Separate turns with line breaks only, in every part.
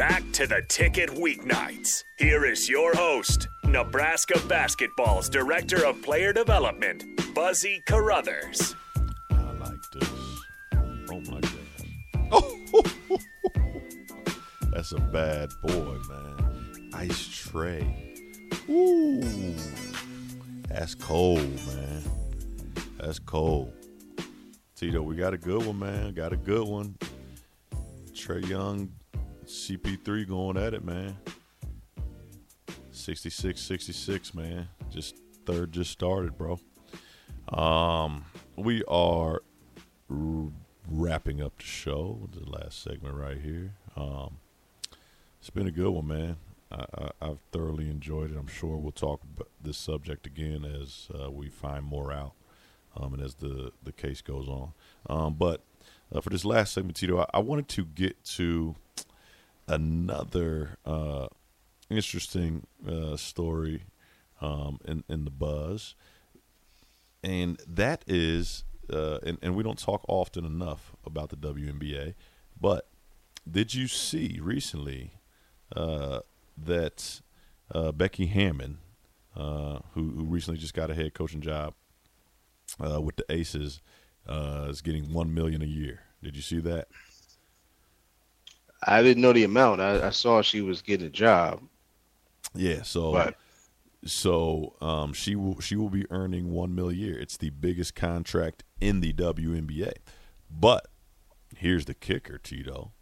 back to the ticket weeknights. Here is your host, Nebraska Basketball's Director of Player Development, Buzzy Carruthers.
I like this. Oh my goodness. That's a bad boy, man. Ice Trae. Ooh. That's cold, man. That's cold. Tito, we got a good one, man. Got a good one. Trae Young, CP3 going at it, man. 66 66, man. Just third just started, bro. Um, we are r- wrapping up the show, the last segment right here. Um, it's been a good one, man. I, I've thoroughly enjoyed it. I'm sure we'll talk about this subject again as uh, we find more out, um, and as the the case goes on. Um, but uh, for this last segment, Tito, I, I wanted to get to another uh, interesting uh, story um, in in the buzz, and that is, uh, and and we don't talk often enough about the WNBA, but did you see recently uh, that uh, Becky Hammon, uh, who, who recently just got a head coaching job with the Aces, is getting one million a year? Did you see that?
I didn't know the amount. I, I saw she was getting a job.
Yeah, so
But
so um, she will she will be earning one mil a year. It's the biggest contract in the WNBA. But here's the kicker, Tito.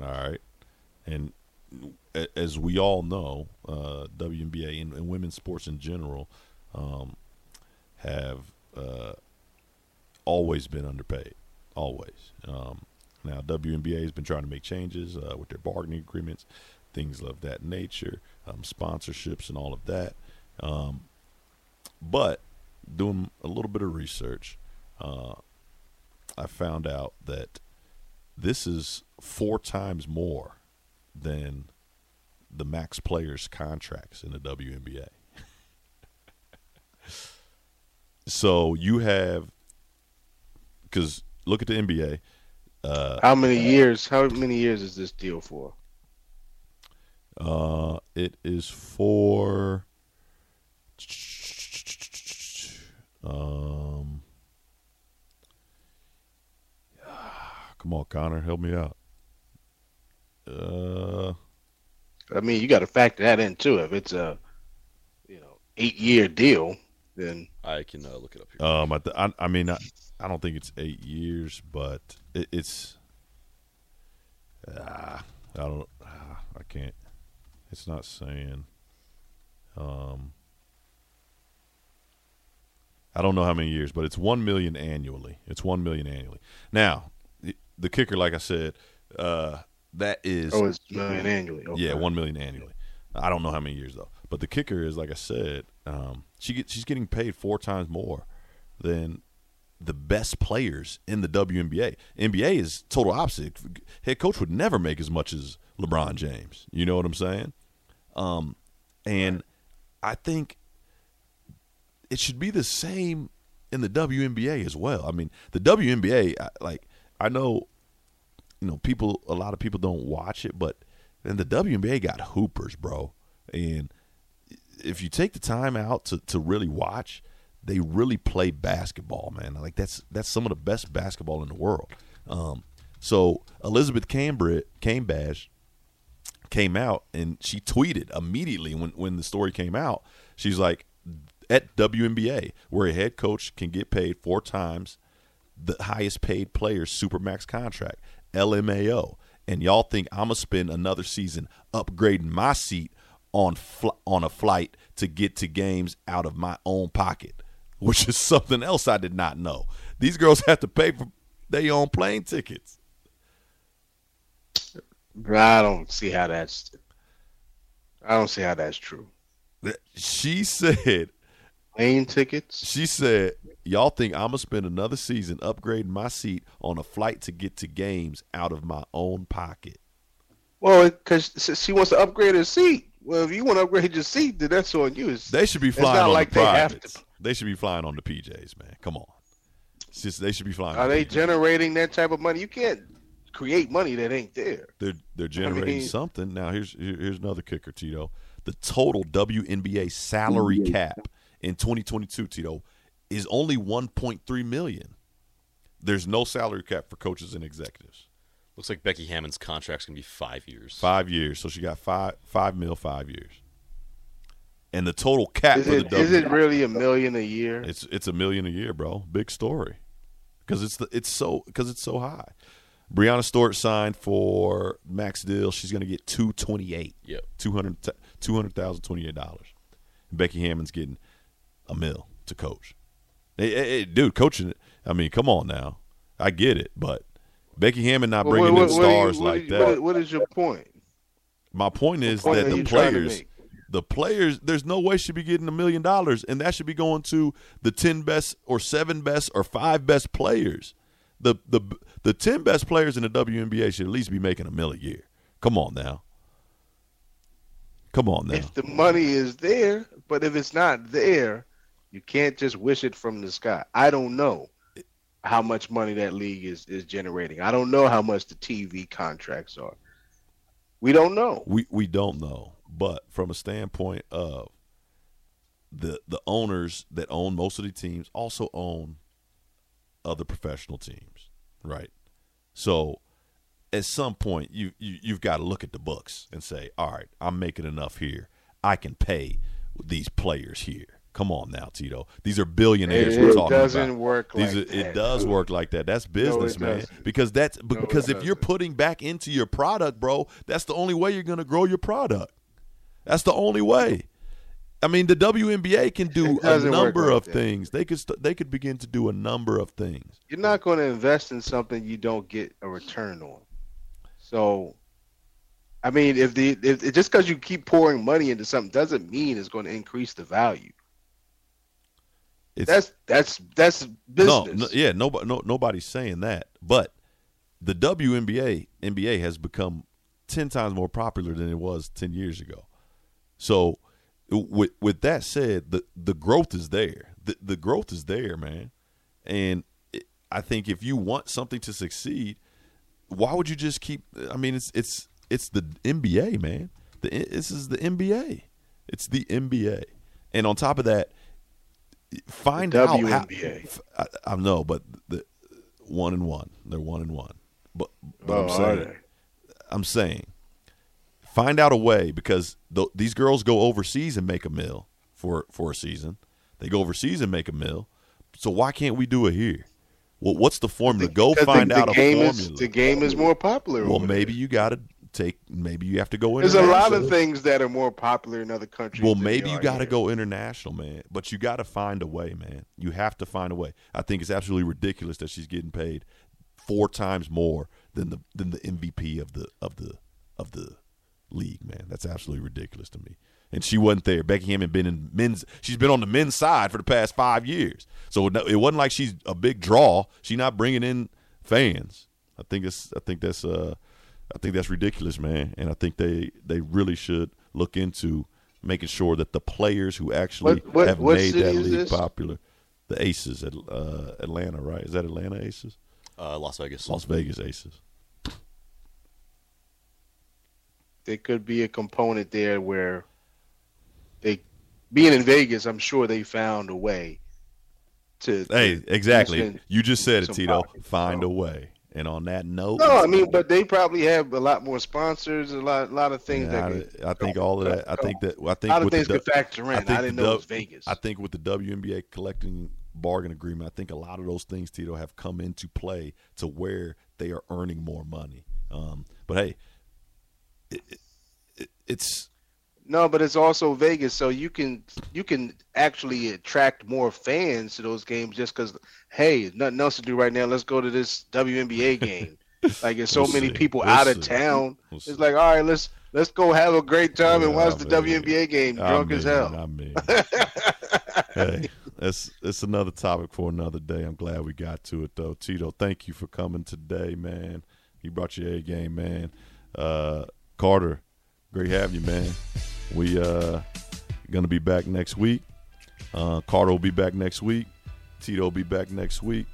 All right, and as we all know, uh, WNBA and, and women's sports in general um, have uh, always been underpaid. Always. Um, now WNBA has been trying to make changes uh, with their bargaining agreements, things of that nature, um, sponsorships, and all of that. Um, but doing a little bit of research, uh, I found out that this is four times more than the max players' contracts in the WNBA. so you have, because look at the NBA. Uh,
how many years? How many years is this deal for?
Uh, it is for um. Come on, Connor, help me out. Uh,
I mean, you got to factor that in too. If it's a, you know, eight-year deal, then
I can uh, look it up here.
um, I, th- I, I mean, I, I don't think it's eight years, but it, it's. Ah, I don't. ah, I can't. It's not saying. Um. I don't know how many years, but it's one million annually. It's one million annually. Now, the, the kicker, like I said, uh, that is
oh, it's million annually. Okay.
yeah, one million annually. I don't know how many years though. But the kicker is, like I said, um, she get, she's getting paid four times more than the best players in the WNBA. NBA is total opposite. Head coach would never make as much as LeBron James. You know what I'm saying? Um, and I think it should be the same in the WNBA as well. I mean, the WNBA, like I know, you know, people. A lot of people don't watch it, but then the WNBA got hoopers, bro. And if you take the time out to to really watch, they really play basketball, man. Like that's that's some of the best basketball in the world. Um, so Elizabeth Cambridge, Cambage came out and she tweeted immediately when when the story came out. She's like, at WNBA, where a head coach can get paid four times the highest paid player's supermax contract, LMAO, and y'all think I'm gonna spend another season upgrading my seat on fl- on a flight to get to games out of my own pocket, which is something else I did not know. These girls have to pay for their own plane tickets.
I don't see how that's. I don't see how that's true.
She said
Plane tickets.
She said, "Y'all think I'm gonna spend another season upgrading my seat on a flight to get to games out of my own pocket?"
Well, because she wants to upgrade her seat. Well, if you want to upgrade your seat, then that's on you. It's,
They should be flying
not
on
like
the
they have to.
They should be flying on the PJs, man. Come on, It's just- they should be flying.
Are
on
they
PJs.
generating that type of money? You can't create money that ain't there.
They're they're generating
mean-
something. Now here's here- here's another kicker, Tito. The total WNBA salary cap in 2022, Tito, is only 1.3 million. There's no salary cap for coaches and executives.
Looks like Becky Hammond's contract's gonna be five years.
Five years, so she got five five mil, five years. And the total cap
Is
for
it
W
is it really a million a year?
It's it's a million a year, bro. Big story. Because it's the, it's so because it's so high. Brianna Stewart signed for max deal. She's going to get two twenty eight.
Yep.
200 $200,000, $28. Becky Hammond's getting a mill to coach. Hey, hey, hey, dude, coaching. I mean, come on now. I get it, but Becky Hammon not
Well,
bringing
what-
in
do you-
stars like
you-
that.
what- what is your point?
My point is
point
that the
you trying to
players, the players, there's no way should be getting a million dollars, and that should be going to the ten best or seven best or five best players. The the the ten best players in the WNBA should at least be making a mill a year. Come on now. Come on now.
If the money is there, but if it's not there, you can't just wish it from the sky. I don't know how much money that league is is generating. I don't know how much the TV contracts are. We don't know.
We we don't know, but from a standpoint of the the owners that own most of the teams also own other professional teams, right? So at some point you, you you've got to look at the books and say, all right, I'm making enough here. I can pay these players here. Come on now, Tito. These are billionaires
It-
we're talking about.
it doesn't
about.
work
These
like
are, It does work like that. That's business,
it
man.
doesn't.
Because that's because
it
if you're putting back into your product, bro, that's the only way you're going to grow your product. That's the only way. I mean, the WNBA can do a number
like
of
that.
things. They could st- they could begin to do a number of things.
You're not going to invest in something you don't get a return on. So, I mean, if the if just because you keep pouring money into something doesn't mean it's going to increase the value.
It's
That's that's that's business.
no, no, yeah, nobody, no, nobody's saying that. But the WNBA NBA has become ten times more popular than it was ten years ago. So, with with that said, the the growth is there. The the growth is there, man. And it, I think if you want something to succeed, why would you just keep? I mean, it's it's it's the NBA, man. The this is the NBA. It's the NBA. And on top of that, find
The
out.
WNBA.
I, I know, but the one and one. They're one and one. But but
Oh,
I'm saying. I'm saying, find out a way because th- these girls go overseas and make a mill for for a season. They go overseas and make a mill. So why can't we do it here? Well, what's the formula? Go
Because
find
the,
out
the
a
game
formula.
Is, the game is more popular.
well, maybe
there.
you got to take. Maybe you have to go.
there's a lot of things that are more popular in other countries.
Well, maybe you got to go international, man. But you got to find a way, man. You have to find a way. I think it's absolutely ridiculous that she's getting paid four times more than the than the MVP of the of the of the league, man. That's absolutely ridiculous to me. And she wasn't there. Becky Hammon been in men's. She's been on the men's side for the past five years. So it it wasn't like she's a big draw. She's not bringing in fans. I think it's. I think that's. Uh, I think that's ridiculous, man. And I think they they really should look into making sure that the players who actually
What- what-
have
what
made that league
this?
popular, the Aces at uh, Atlanta, right? Is that Atlanta Aces?
Uh, Las Vegas.
Las Vegas Aces.
there could be a component there where they being in Vegas, I'm sure they found a way to
Hey,
to
exactly. You just said it, Tito.
pockets,
Find
so.
a way. And on that note,
No, I mean, but they probably have a lot more sponsors, a lot, a lot of things
yeah,
that.
I, I think all of that. I think that. I
a
think
lot of
with
things
the,
could factor in. I,
I
didn't know it was Vegas.
I think with the WNBA collecting bargain agreement, I think a lot of those things, Tito, have come into play to where they are earning more money. Um, but hey, it, it, it, it's
No, but it's also Vegas, so you can you can actually attract more fans to those games just because hey, nothing else to do right now. Let's go to this WNBA game. like there's so
We'll
many
see.
people
We'll
out of town.
We'll see.
It's like all right, let's let's go have a great time and
Yeah,
watch the
I mean,
WNBA game,
I
drunk as hell.
I mean, hey, that's that's another topic for another day. I'm glad we got to it though. Tito, thank you for coming today, man. You brought your A game, man. Uh, Carter, great having you, man. We uh gonna be back next week. Uh, Carter will be back next week. Tito will be back next week.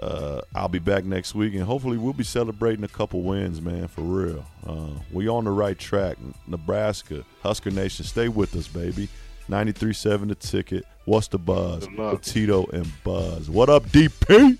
Uh, I'll be back next week, and hopefully we'll be celebrating a couple wins, man, for real. Uh, we on the right track. Nebraska, Husker Nation, stay with us, baby. 93.7 the ticket. What's the buzz? Tito and Buzz. What up, DP?